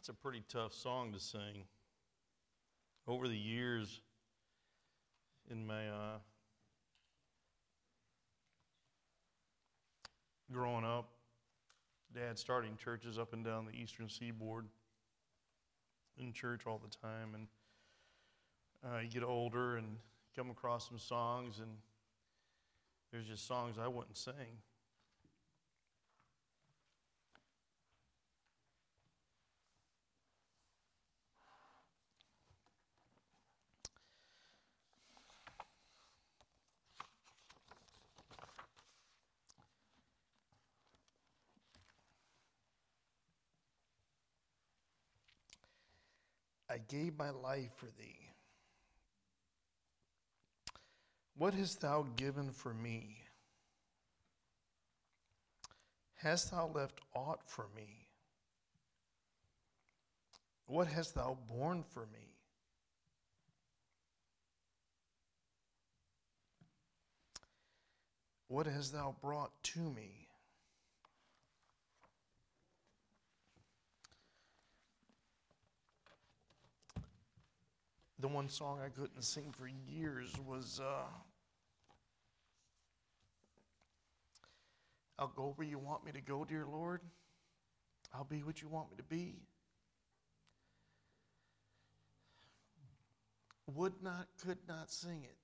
That's a pretty tough song to sing. Over the years, in my uh, growing up, dad starting churches up and down the eastern seaboard, in church all the time, and uh, you get older and come across some songs, and there's just songs I wouldn't sing. Gave my life for thee. What hast thou given for me? Hast thou left aught for me? What hast thou borne for me? What hast thou brought to me? The one song I couldn't sing for years was uh, I'll go where you want me to go, dear Lord. I'll be what you want me to be. Would not, could not sing it.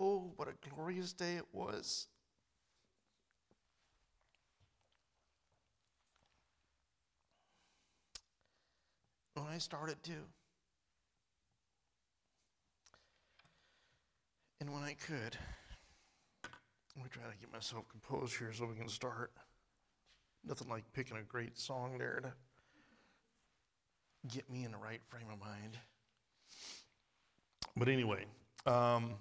Oh, what a glorious day it was. When I started to. And when I could, let me try to get myself composed here so we can start. Nothing like picking a great song there to get me in the right frame of mind. But anyway, um,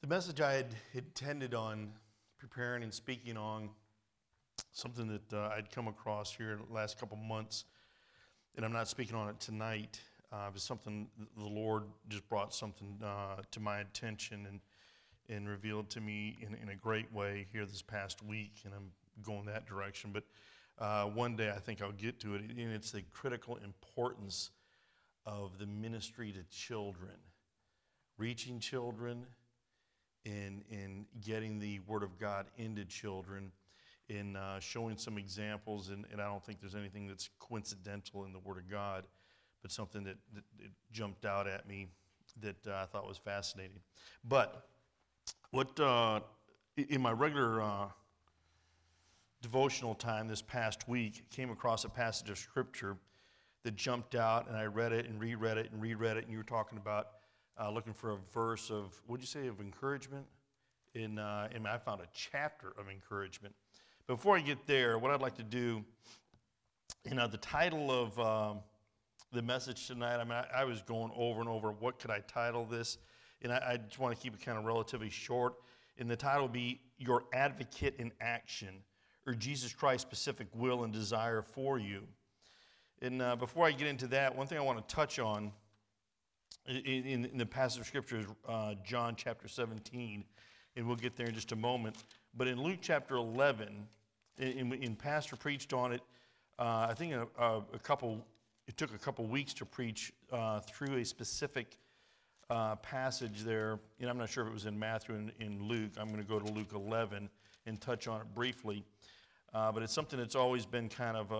the message I had intended on preparing and speaking on, something that uh, I'd come across here in the last couple months and I'm not speaking on it tonight. Uh, it's something the Lord just brought something uh, to my attention and and revealed to me in, in a great way here this past week, and I'm going that direction. But uh, one day I think I'll get to it, and it's the critical importance of the ministry to children, reaching children, and in getting the Word of God into children in uh, showing some examples, and, and, I don't think there's anything that's coincidental in the Word of God, but something that, that, that jumped out at me that uh, I thought was fascinating. But what uh, in my regular uh, devotional time this past week, came across a passage of Scripture that jumped out, and I read it and reread it and reread it, and you were talking about uh, looking for a verse of, what'd you say, of encouragement? In, uh, and I found a chapter of encouragement before I get there, what I'd like to do, you know, the title of um, the message tonight, I mean, I, I, was going over and over what could I title this, and I, I just want to keep it kind of relatively short. And the title will be Your Advocate in Action, or Jesus Christ's specific will and desire for you. And uh, before I get into that, one thing I want to touch on in, in, in the passage of Scripture is uh, John chapter 17, and we'll get there in just a moment. But in Luke chapter 11, in, in Pastor preached on it, uh, I think a, a, a, couple, it took a couple weeks to preach uh, through a specific uh, passage there. And I'm not sure if it was in Matthew and in Luke. I'm going to go to Luke 11 and touch on it briefly. Uh, but it's something that's always been kind of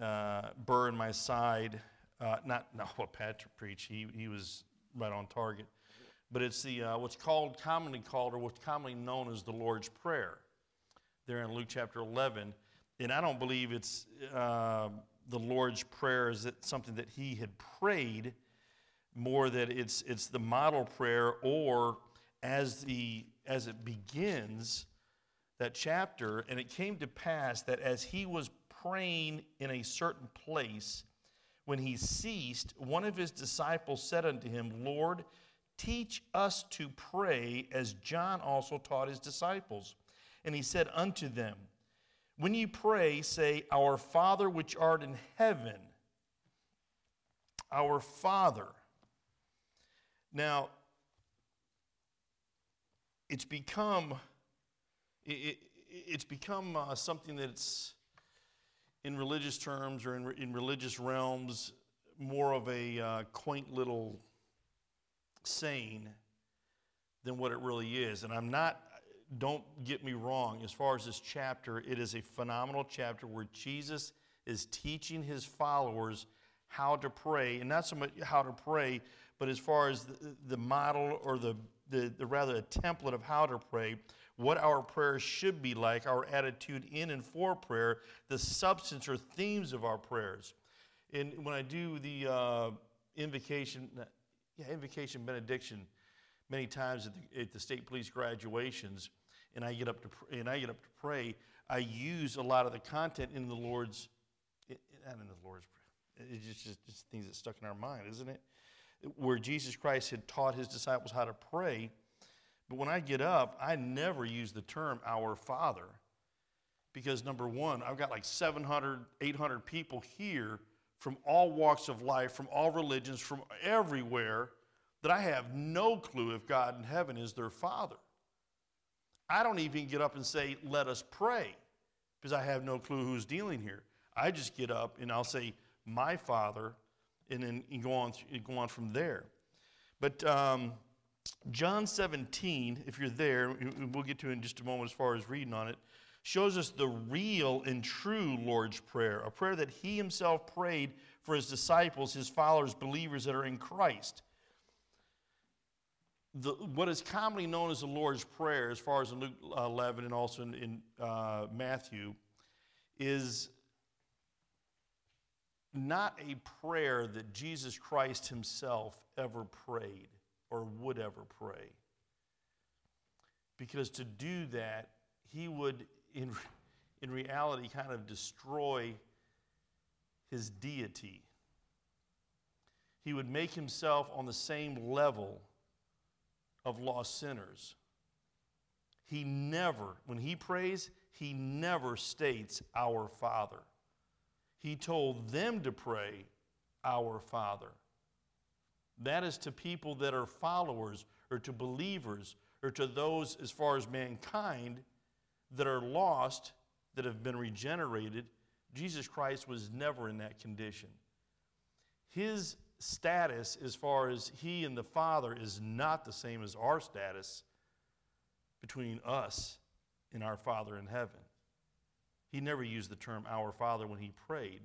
a uh, burr in my side. Uh, not, not what Patrick preached, he, he was right on target but it's the uh, what's called commonly called or what's commonly known as the Lord's Prayer. There in Luke chapter 11, and I don't believe it's uh, the Lord's Prayer is something that he had prayed, more that it's it's the model prayer, or as the as it begins that chapter, and it came to pass that as he was praying in a certain place, when he ceased, one of his disciples said unto him, Lord, Teach us to pray as John also taught his disciples. And he said unto them, When ye pray, say, Our Father which art in heaven. Our Father. Now, it's become, it, it's become uh, something that's in religious terms or in, in religious realms more of a uh, quaint little saying than what it really is. And I'm not, don't get me wrong, as far as this chapter, it is a phenomenal chapter where Jesus is teaching his followers how to pray, and not so much how to pray, but as far as the, the model or the, the, the rather a template of how to pray, what our prayers should be like, our attitude in and for prayer, the substance or themes of our prayers. And when I do the uh, invocation, yeah, invocation benediction, many times at the, at the, state police graduations, and I get up to pr- and I get up to pray, I use a lot of the content in the Lord's, not in the Lord's. It's just, just, just things that stuck in our mind, isn't it? Where Jesus Christ had taught his disciples how to pray. But when I get up, I never use the term our Father. Because number one, I've got like 700, 800 people here from all walks of life, from all religions, from everywhere, that I have no clue if God in heaven is their Father. I don't even get up and say, let us pray, because I have no clue who's dealing here. I just get up and I'll say, my Father, and then go on, go on from there. But um, John 17, if you're there, we'll get to in just a moment as far as reading on it shows us the real and true Lord's Prayer, a prayer that he himself prayed for his disciples, his followers, believers that are in Christ. The, what is commonly known as the Lord's Prayer, as far as in Luke 11 and also in, in uh, Matthew, is not a prayer that Jesus Christ himself ever prayed or would ever pray. Because to do that, he would in, in reality kind of destroy his deity. He would make himself on the same level of lost sinners. He never, when he prays, he never states, Our Father. He told them to pray, Our Father. That is to people that are followers or to believers or to those as far as mankind that are lost, that have been regenerated, Jesus Christ was never in that condition. His status, as far as he and the Father, is not the same as our status between us and our Father in heaven. He never used the term our Father when he prayed.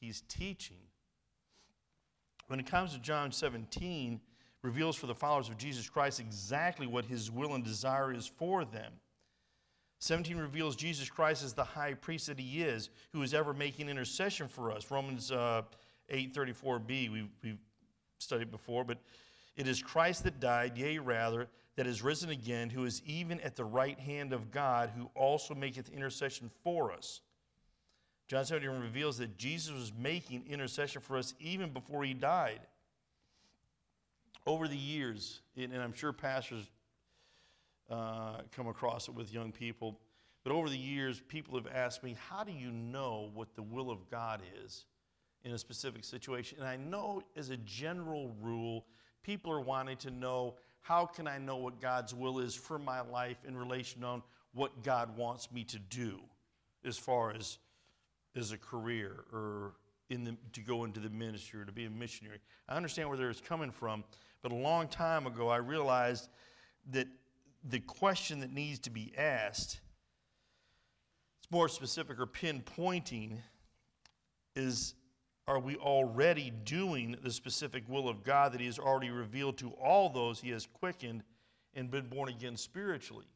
He's teaching. When it comes to John 17, reveals for the followers of Jesus Christ exactly what his will and desire is for them. 17 reveals Jesus Christ as the high priest that he is, who is ever making intercession for us. Romans uh, 8.34b, we've, we've studied before, but it is Christ that died, yea, rather, that is risen again, who is even at the right hand of God, who also maketh intercession for us. John 17 reveals that Jesus was making intercession for us even before he died. Over the years, and I'm sure pastors uh, come across it with young people. But over the years, people have asked me, How do you know what the will of God is in a specific situation? And I know, as a general rule, people are wanting to know how can I know what God's will is for my life in relation on what God wants me to do as far as as a career or in the, to go into the ministry or to be a missionary. I understand where they're coming from, but a long time ago I realized that the question that needs to be asked, it's more specific or pinpointing, is are we already doing the specific will of God that He has already revealed to all those He has quickened and been born again spiritually?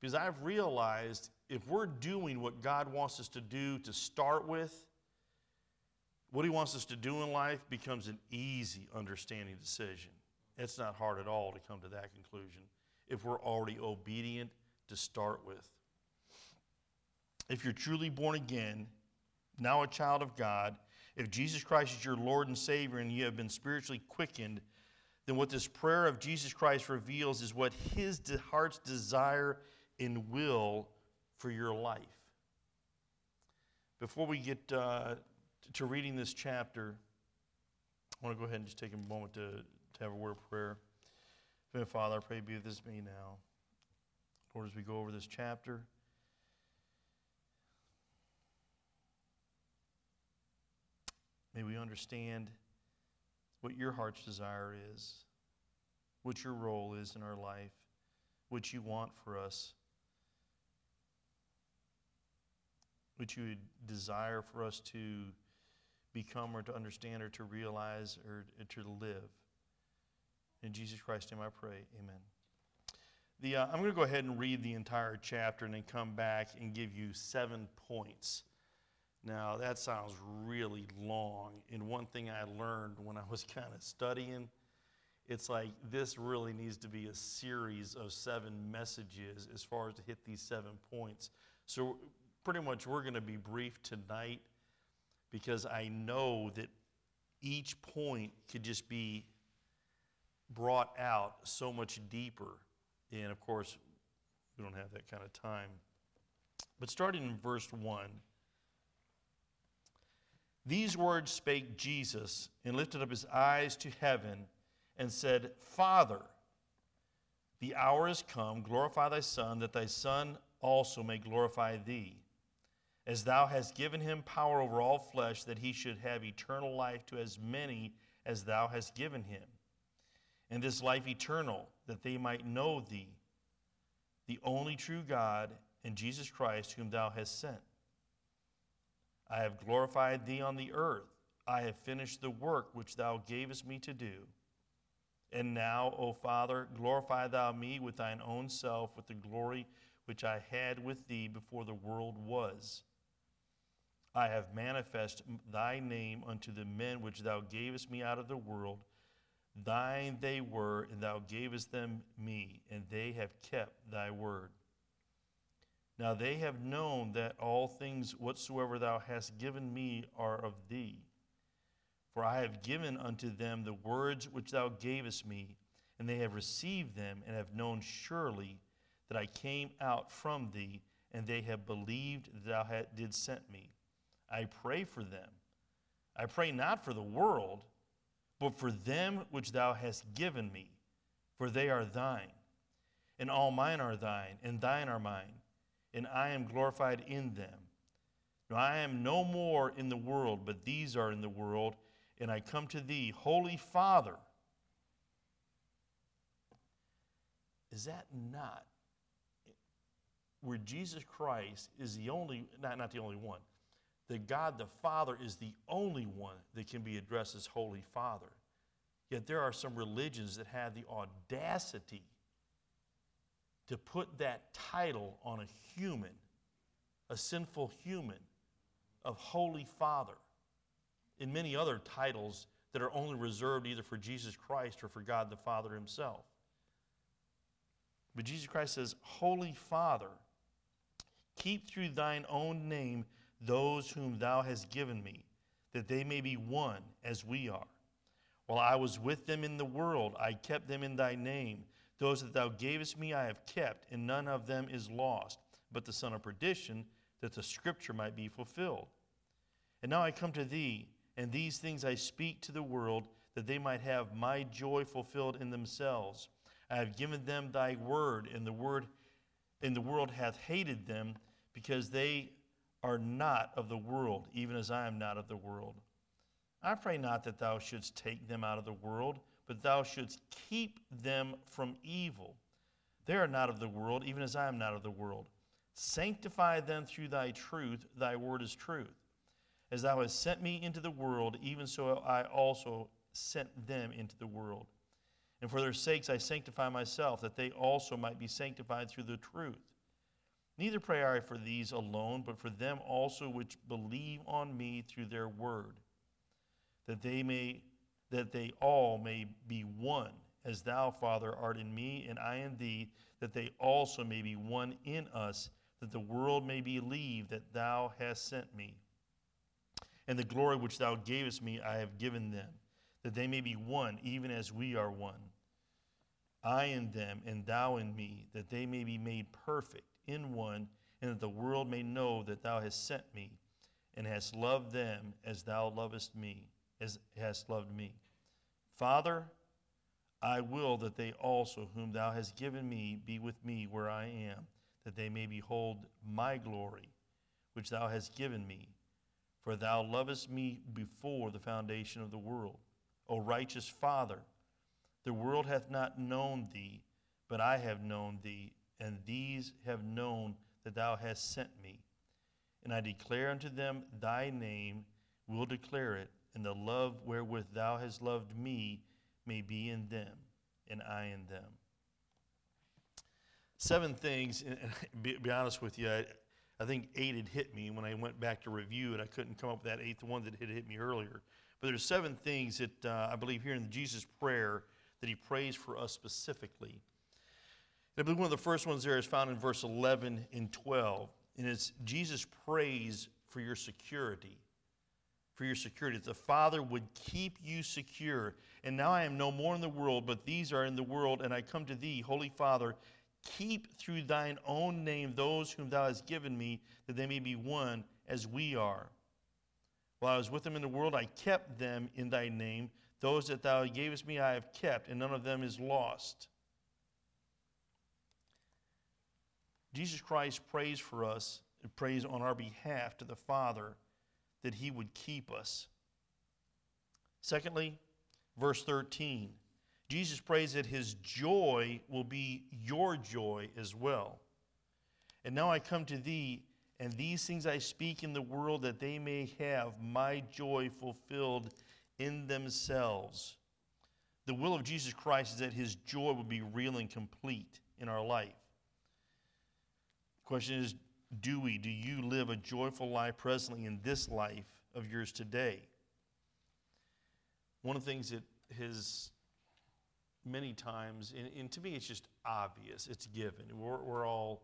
Because I've realized if we're doing what God wants us to do to start with, what He wants us to do in life becomes an easy understanding decision. It's not hard at all to come to that conclusion if we're already obedient to start with. If you're truly born again, now a child of God, if Jesus Christ is your Lord and Savior and you have been spiritually quickened, then what this prayer of Jesus Christ reveals is what his heart's desire and will for your life. Before we get uh, to reading this chapter, I want to go ahead and just take a moment to to have a word of prayer. Father, I pray be with this me now. Lord, as we go over this chapter, may we understand what your heart's desire is, what your role is in our life, what you want for us, what you desire for us to become or to understand or to realize or to live. In Jesus Christ's name I pray. Amen. The, uh, I'm going to go ahead and read the entire chapter and then come back and give you seven points. Now, that sounds really long. And one thing I learned when I was kind of studying, it's like this really needs to be a series of seven messages as far as to hit these seven points. So, pretty much, we're going to be brief tonight because I know that each point could just be brought out so much deeper. And of course, we don't have that kind of time. But starting in verse 1 These words spake Jesus and lifted up his eyes to heaven and said, Father, the hour is come, glorify thy Son, that thy Son also may glorify thee as thou hast given him power over all flesh, that he should have eternal life to as many as thou hast given him. And this life eternal, that they might know thee, the only true God, and Jesus Christ, whom thou hast sent. I have glorified thee on the earth. I have finished the work which thou gavest me to do. And now, O Father, glorify thou me with thine own self, with the glory which I had with thee before the world was. I have manifest thy name unto the men which thou gavest me out of the world. Thine they were, and thou gavest them me, and they have kept thy word. Now they have known that all things whatsoever thou hast given me are of thee. For I have given unto them the words which thou gavest me, and they have received them, and have known surely that I came out from thee, and they have believed that thou had, did sent me. I pray for them. I pray not for the world, but for them which thou hast given me, for they are thine. And all mine are thine, and thine are mine, and I am glorified in them. Now I am no more in the world, but these are in the world, and I come to thee, Holy Father. Is that not where Jesus Christ is the only, not, not the only one, that God the Father is the only one that can be addressed as Holy Father. Yet there are some religions that have the audacity to put that title on a human, a sinful human, of Holy Father, and many other titles that are only reserved either for Jesus Christ or for God the Father Himself. But Jesus Christ says, Holy Father, keep through thine own name those whom thou hast given me, that they may be one as we are. While I was with them in the world, I kept them in thy name. Those that thou gavest me I have kept, and none of them is lost, but the son of perdition, that the scripture might be fulfilled. And now I come to thee, and these things I speak to the world, that they might have my joy fulfilled in themselves. I have given them thy word, and the word and the world hath hated them, because they are not of the world, even as I am not of the world. I pray not that thou shouldst take them out of the world, but thou shouldst keep them from evil. They are not of the world, even as I am not of the world. Sanctify them through thy truth, thy word is truth. As thou hast sent me into the world, even so I also sent them into the world. And for their sakes I sanctify myself, that they also might be sanctified through the truth. Neither pray I for these alone, but for them also which believe on me through their word, that they may that they all may be one, as thou, Father, art in me, and I in thee, that they also may be one in us, that the world may believe that thou hast sent me. And the glory which thou gavest me I have given them, that they may be one, even as we are one. I in them, and thou in me, that they may be made perfect in one, and that the world may know that thou hast sent me, and hast loved them as thou lovest me, as hast loved me. Father, I will that they also, whom thou hast given me, be with me where I am, that they may behold my glory, which thou hast given me. For thou lovest me before the foundation of the world. O righteous Father, the world hath not known thee, but I have known thee, and these have known that thou hast sent me. And I declare unto them thy name, will declare it, and the love wherewith thou hast loved me may be in them, and I in them. Seven things, be, be honest with you, I, I think eight had hit me when I went back to review it. I couldn't come up with that eighth one that had hit me earlier. But there's seven things that uh, I believe here in the Jesus prayer that he prays for us specifically. And I believe one of the first ones there is found in verse 11 and 12. And it's Jesus prays for your security. For your security. That the Father would keep you secure. And now I am no more in the world, but these are in the world, and I come to thee, Holy Father. Keep through thine own name those whom thou hast given me, that they may be one as we are. While I was with them in the world, I kept them in thy name. Those that thou gavest me, I have kept, and none of them is lost. Jesus Christ prays for us prays on our behalf to the Father that he would keep us. Secondly, verse 13 Jesus prays that his joy will be your joy as well. And now I come to thee, and these things I speak in the world that they may have my joy fulfilled in themselves. The will of Jesus Christ is that his joy will be real and complete in our life. The question is do we? Do you live a joyful life presently in this life of yours today? One of the things that has many times, and, and to me it's just obvious, it's given. We're, we're all,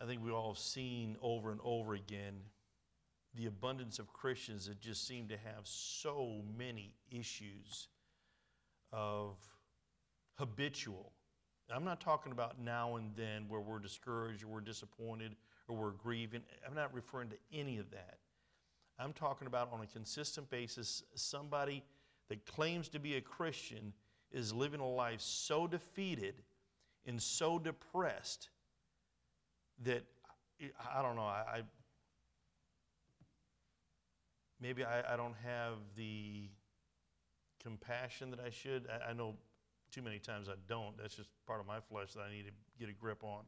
I think we all have seen over and over again the abundance of Christians that just seem to have so many issues of habitual. I'm not talking about now and then where we're discouraged or we're disappointed or we're grieving. I'm not referring to any of that. I'm talking about on a consistent basis somebody that claims to be a Christian is living a life so defeated and so depressed that I don't know. I, maybe I, I, don't have the compassion that I should. I, I, know too many times I don't. That's just part of my flesh that I need to get a grip on.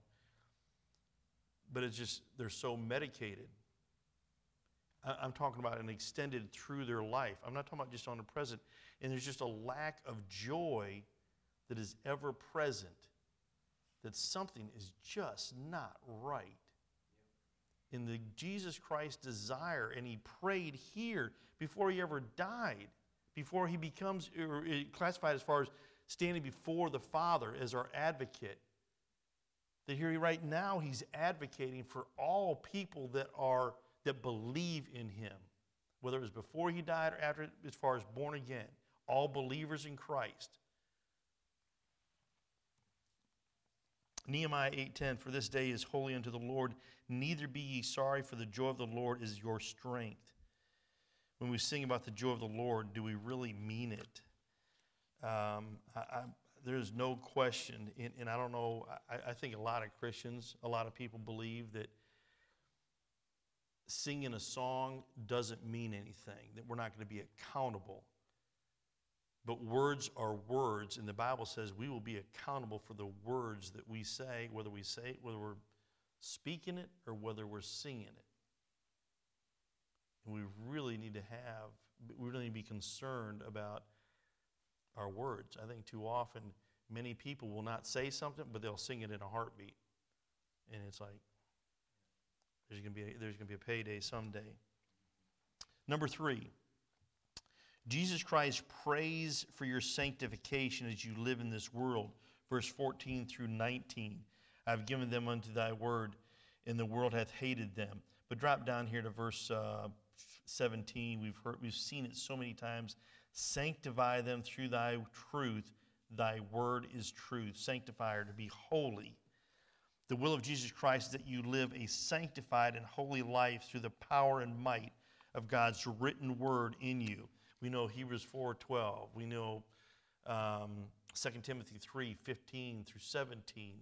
But it's just, they're so medicated. I'm talking about an extended through their life. I'm not talking about just on the present. And there's just a lack of joy that is ever present, that something is just not right in the Jesus Christ desire, and he prayed here before he ever died, before he becomes uh, classified as far as standing before the Father as our advocate. That here right now he's advocating for all people that are that believe in him, whether it was before he died or after, as far as born again, all believers in Christ. Nehemiah 8:10 For this day is holy unto the Lord neither be ye sorry for the joy of the Lord is your strength. When we sing about the joy of the Lord, do we really mean it? Um, I, I, there's no question, and, and I don't know, I, I think a lot of Christians, a lot of people believe that singing a song doesn't mean anything, that we're not going to be accountable but words are words, and the Bible says we will be accountable for the words that we say, whether we say it, whether we're speaking it, or whether we're singing it. And we really need to have, we really need to be concerned about our words. I think too often many people will not say something, but they'll sing it in a heartbeat. And it's like, there's going to be a, there's going to be a payday someday. Number three, Jesus Christ prays for your sanctification as you live in this world. Verse 14 through 19. I've given them unto thy word, and the world hath hated them. But drop down here to verse uh, 17. We've heard, we've seen it so many times. Sanctify them through thy truth. Thy word is truth. Sanctify to be holy. The will of Jesus Christ is that you live a sanctified and holy life through the power and might of God's written word in you. We know Hebrews 4:12. We know um, 2 Timothy 3 15 through 17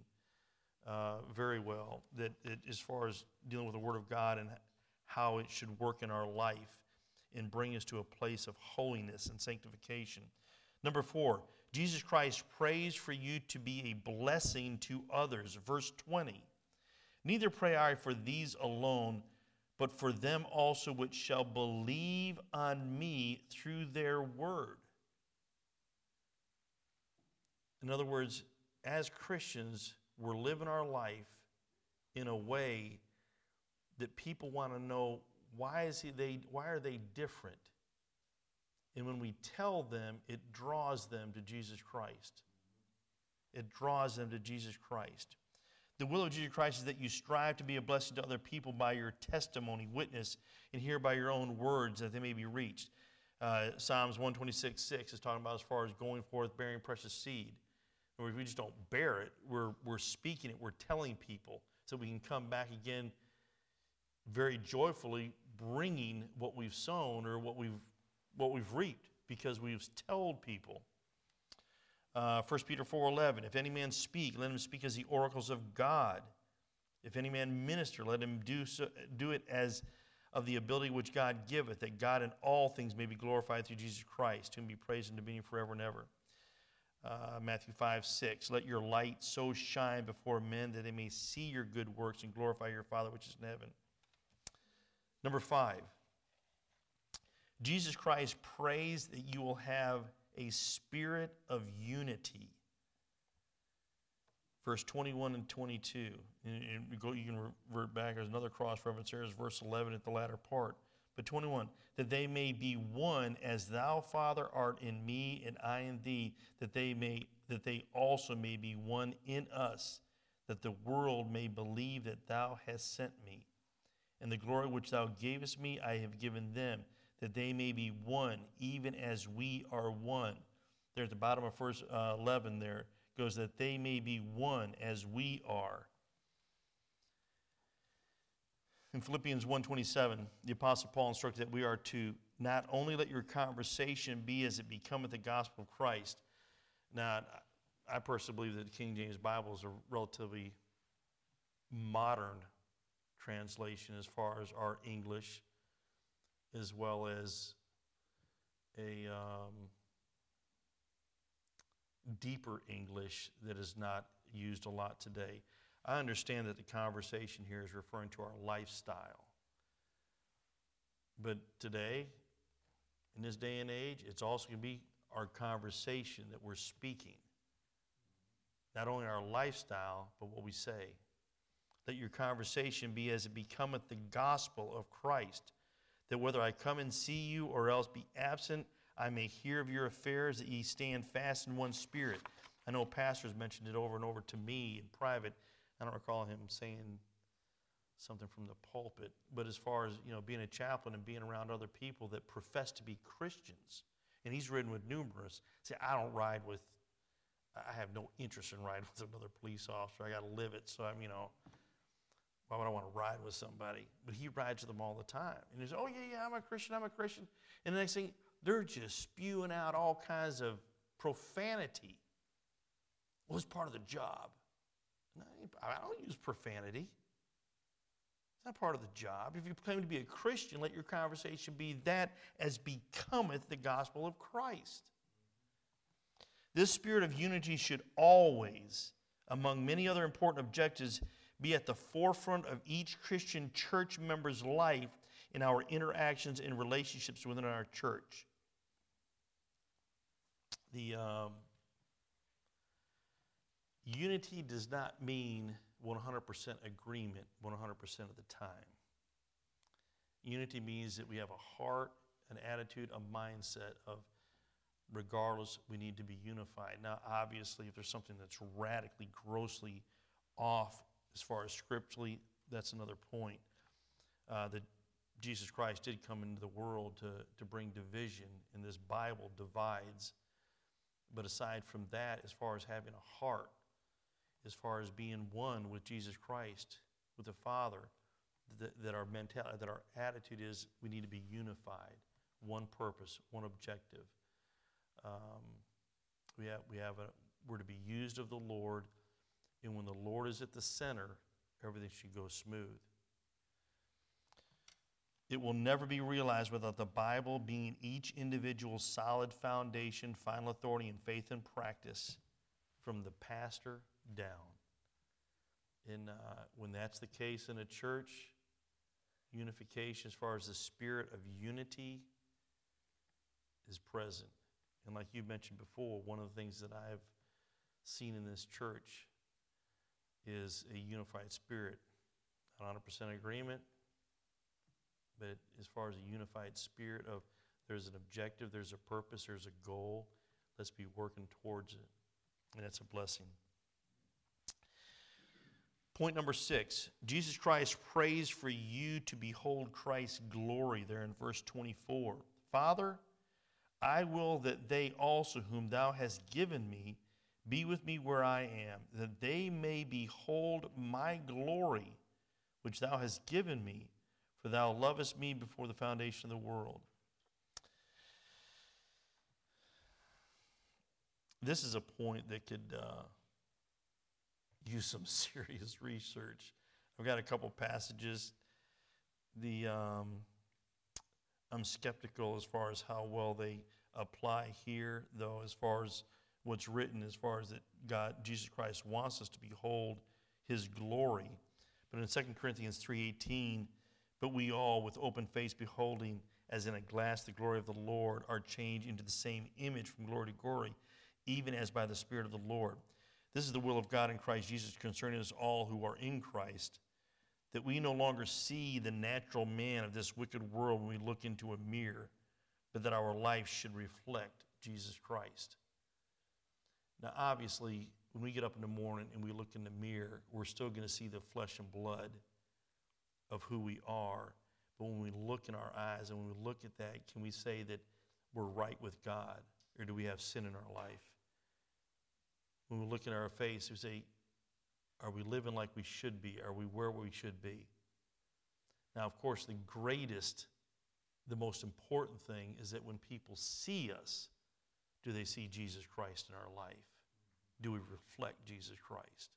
uh, very well, that, that as far as dealing with the Word of God and how it should work in our life and bring us to a place of holiness and sanctification. Number four, Jesus Christ prays for you to be a blessing to others. Verse 20 Neither pray I for these alone, but for them also which shall believe on me through their word. In other words, as Christians, we're living our life in a way that people want to know why is he they why are they different? And when we tell them it draws them to jesus christ. It draws them to jesus christ. The will of jesus christ is that you strive to be a blessing to other people by your testimony witness and hear by your own words that they may be reached. Uh, psalms 126 6 is talking about as far as going forth bearing precious seed. We just don't bear it we're, we're speaking it we're telling people so we can come back again very joyfully bringing what we've sown or what we've, what we've reaped because we've told people. Uh, 1 Peter 4.11, if any man speak, let him speak as the oracles of God. If any man minister, let him do, so, do it as of the ability which God giveth, that God in all things may be glorified through Jesus Christ, whom be praised and dominion forever and ever. Uh, Matthew 5, 6. Let your light so shine before men that they may see your good works and glorify your Father which is in heaven. Number five, Jesus Christ prays that you will have a spirit of unity. Verse 21 and 22. And you, go, you can revert back. There's another cross reference there. Is verse 11 at the latter part. But 21, that they may be one as thou, Father, art in me and I in thee, that they may that they also may be one in us, that the world may believe that thou hast sent me and the glory which thou gavest me I have given them, that they may be one, even as we are one. There at the bottom of verse uh, 11 there goes that they may be one as we are. In Philippians 1:27, the apostle Paul instructed that we are to not only let your conversation be as it becometh the gospel of Christ. Now, I personally believe that the King James Bible is a relatively modern translation as far as our English, as well as a um, deeper English that is not used a lot today. I understand that the conversation here is referring to our lifestyle. But today, in this day and age, it's also going to be our conversation that we're speaking. Not only our lifestyle, but what we say. Let your conversation be as it becometh the gospel of Christ, that whether I come and see you or else be absent, I may hear of your affairs, that ye stand fast in one spirit. I know pastors mentioned it over and over to me in private. I don't recall him saying something from the pulpit, but as far as you know, being a chaplain and being around other people that profess to be Christians, and he's ridden with numerous. Say, I don't ride with. I have no interest in riding with another police officer. I got to live it, so I'm, you know, why would I want to ride with somebody? But he rides with them all the time. And he's, oh, yeah, yeah, I'm a Christian, I'm a Christian. And the next thing, they're just spewing out all kinds of profanity. Well, it's part of the job. I don't use profanity. It's not part of the job. If you claim to be a Christian, let your conversation be that as becometh the gospel of Christ. This spirit of unity should always, among many other important objectives, be at the forefront of each Christian church member's life in our interactions and relationships within our church. The um, unity does not mean 100% agreement 100% of the time. Unity means that we have a heart, an attitude, a mindset of regardless, we need to be unified. Now, obviously, if there's something that's radically, grossly off as far as scripturally, that's another point. Uh, that Jesus Christ did come into the world to, to bring division, and this Bible divides. But aside from that, as far as having a heart, as far as being one with Jesus Christ, with the Father, that, that our mentality, that our attitude is we need to be unified, one purpose, one objective. Um, We have, we have a, we're to be used of the Lord, and when the Lord is at the center, everything should go smooth. It will never be realized without the Bible being each individual's solid foundation, final authority in faith and practice from the pastor down. And uh, when that's the case in a church, unification, as far as the spirit of unity, is present. And like you mentioned before, one of the things that I've seen in this church is a unified spirit. Not 100% agreement, but as far as a unified spirit of there's an objective, there's a purpose, there's a goal, let's be working towards it. And that's a blessing. Point number six Jesus Christ prays for you to behold Christ's glory there in verse 24. Father, I will that they also, whom thou hast given me, be with me where I am, that they may behold my glory, which thou hast given me, for thou lovest me before the foundation of the world. This is a point that could uh, use some serious research. I've got a couple passages. The um, I'm skeptical as far as how well they apply here, though, as far as what's written, as far as that God, Jesus Christ wants us to behold His glory. But in 2 Corinthians 3:18, but we all, with open face, beholding as in a glass the glory of the Lord, are changed into the same image from glory to glory, even as by the Spirit of the Lord. This is the will of God in Christ Jesus concerning us all who are in Christ, that we no longer see the natural man of this wicked world when we look into a mirror, but that our life should reflect Jesus Christ. Now, obviously, when we get up in the morning and we look in the mirror, we're still going to see the flesh and blood of who we are. But when we look in our eyes and when we look at that, can we say that we're right with God? Or do we have sin in our life? When we look in our face, we say, Are we living like we should be? Are we where we should be? Now, of course, the greatest, the most important thing is that when people see us, do they see Jesus Christ in our life? Do we reflect Jesus Christ?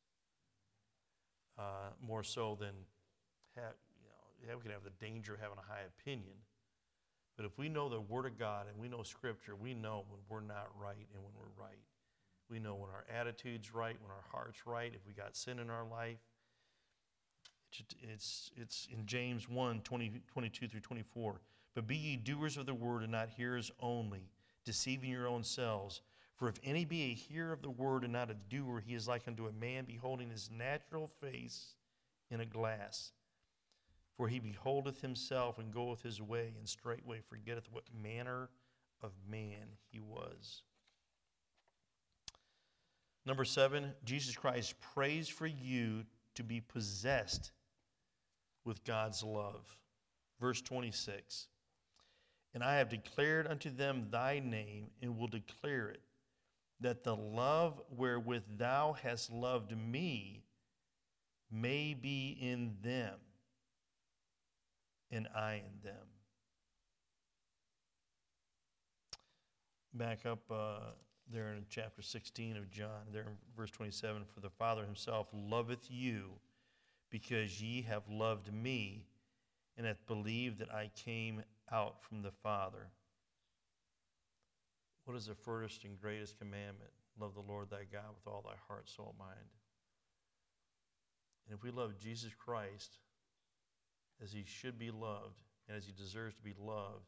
Uh, more so than have, you know, we can have the danger of having a high opinion. But if we know the Word of God and we know Scripture, we know when we're not right and when we're right. We know when our attitude's right, when our heart's right, if we got sin in our life. It's, it's in James 1 20, 22 through 24. But be ye doers of the word and not hearers only, deceiving your own selves. For if any be a hearer of the word and not a doer, he is like unto a man beholding his natural face in a glass. For he beholdeth himself and goeth his way, and straightway forgetteth what manner of man he was. Number seven, Jesus Christ prays for you to be possessed with God's love. Verse 26 And I have declared unto them thy name, and will declare it, that the love wherewith thou hast loved me may be in them and I in them. Back up uh, there in chapter 16 of John, there in verse 27 For the Father himself loveth you because ye have loved me and hath believed that I came out from the Father. What is the first and greatest commandment? Love the Lord thy God with all thy heart, soul, mind. And if we love Jesus Christ, as he should be loved and as he deserves to be loved.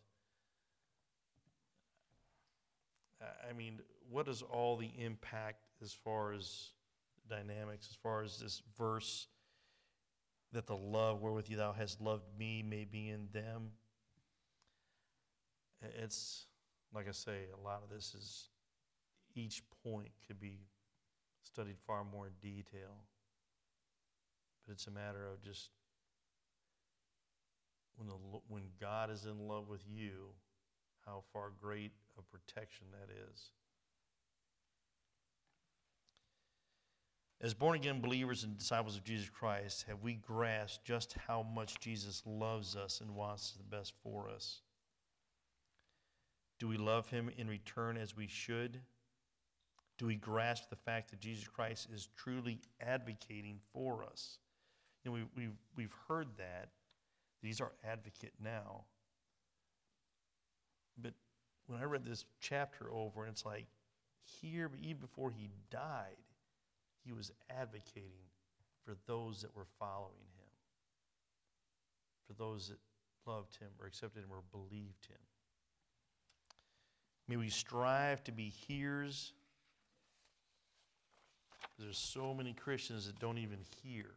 I mean, what is all the impact as far as dynamics, as far as this verse that the love wherewith thou hast loved me may be in them? It's, like I say, a lot of this is, each point could be studied far more in detail. But it's a matter of just when, the, when God is in love with you, how far great a protection that is. As born again believers and disciples of Jesus Christ, have we grasped just how much Jesus loves us and wants the best for us? Do we love him in return as we should? Do we grasp the fact that Jesus Christ is truly advocating for us? You know, we, we've, we've heard that. He's our advocate now. But when I read this chapter over, and it's like, here, even before he died, he was advocating for those that were following him, for those that loved him or accepted him or believed him. May we strive to be hearers. There's so many Christians that don't even hear.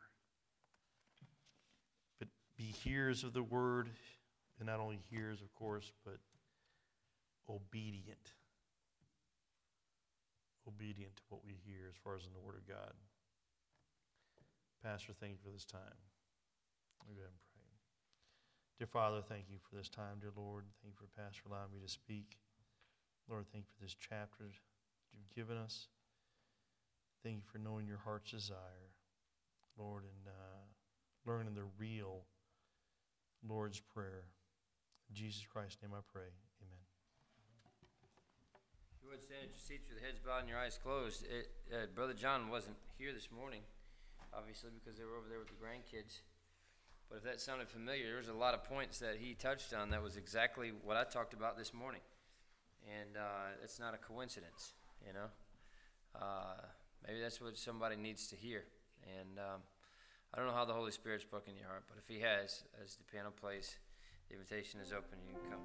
But be hearers of the word, and not only hearers, of course, but obedient obedient to what we hear as far as in the Word of God. Pastor, thank you for this time. We go ahead and pray. Dear Father, thank you for this time, dear Lord. Thank you for Pastor allowing me to speak. Lord, thank you for this chapter that you've given us. Thank you for knowing your heart's desire, Lord, and uh, learning the real Lord's Prayer. In Jesus Christ's name I pray. Amen. You would stand at your seats with your heads bowed and your eyes closed. It, uh, Brother John wasn't here this morning, obviously, because they were over there with the grandkids. But if that sounded familiar, there was a lot of points that he touched on that was exactly what I talked about this morning. And uh, it's not a coincidence, you know? Uh, maybe that's what somebody needs to hear. And um, I don't know how the Holy Spirit's broken your heart, but if He has, as the piano plays, the invitation is open. You can come.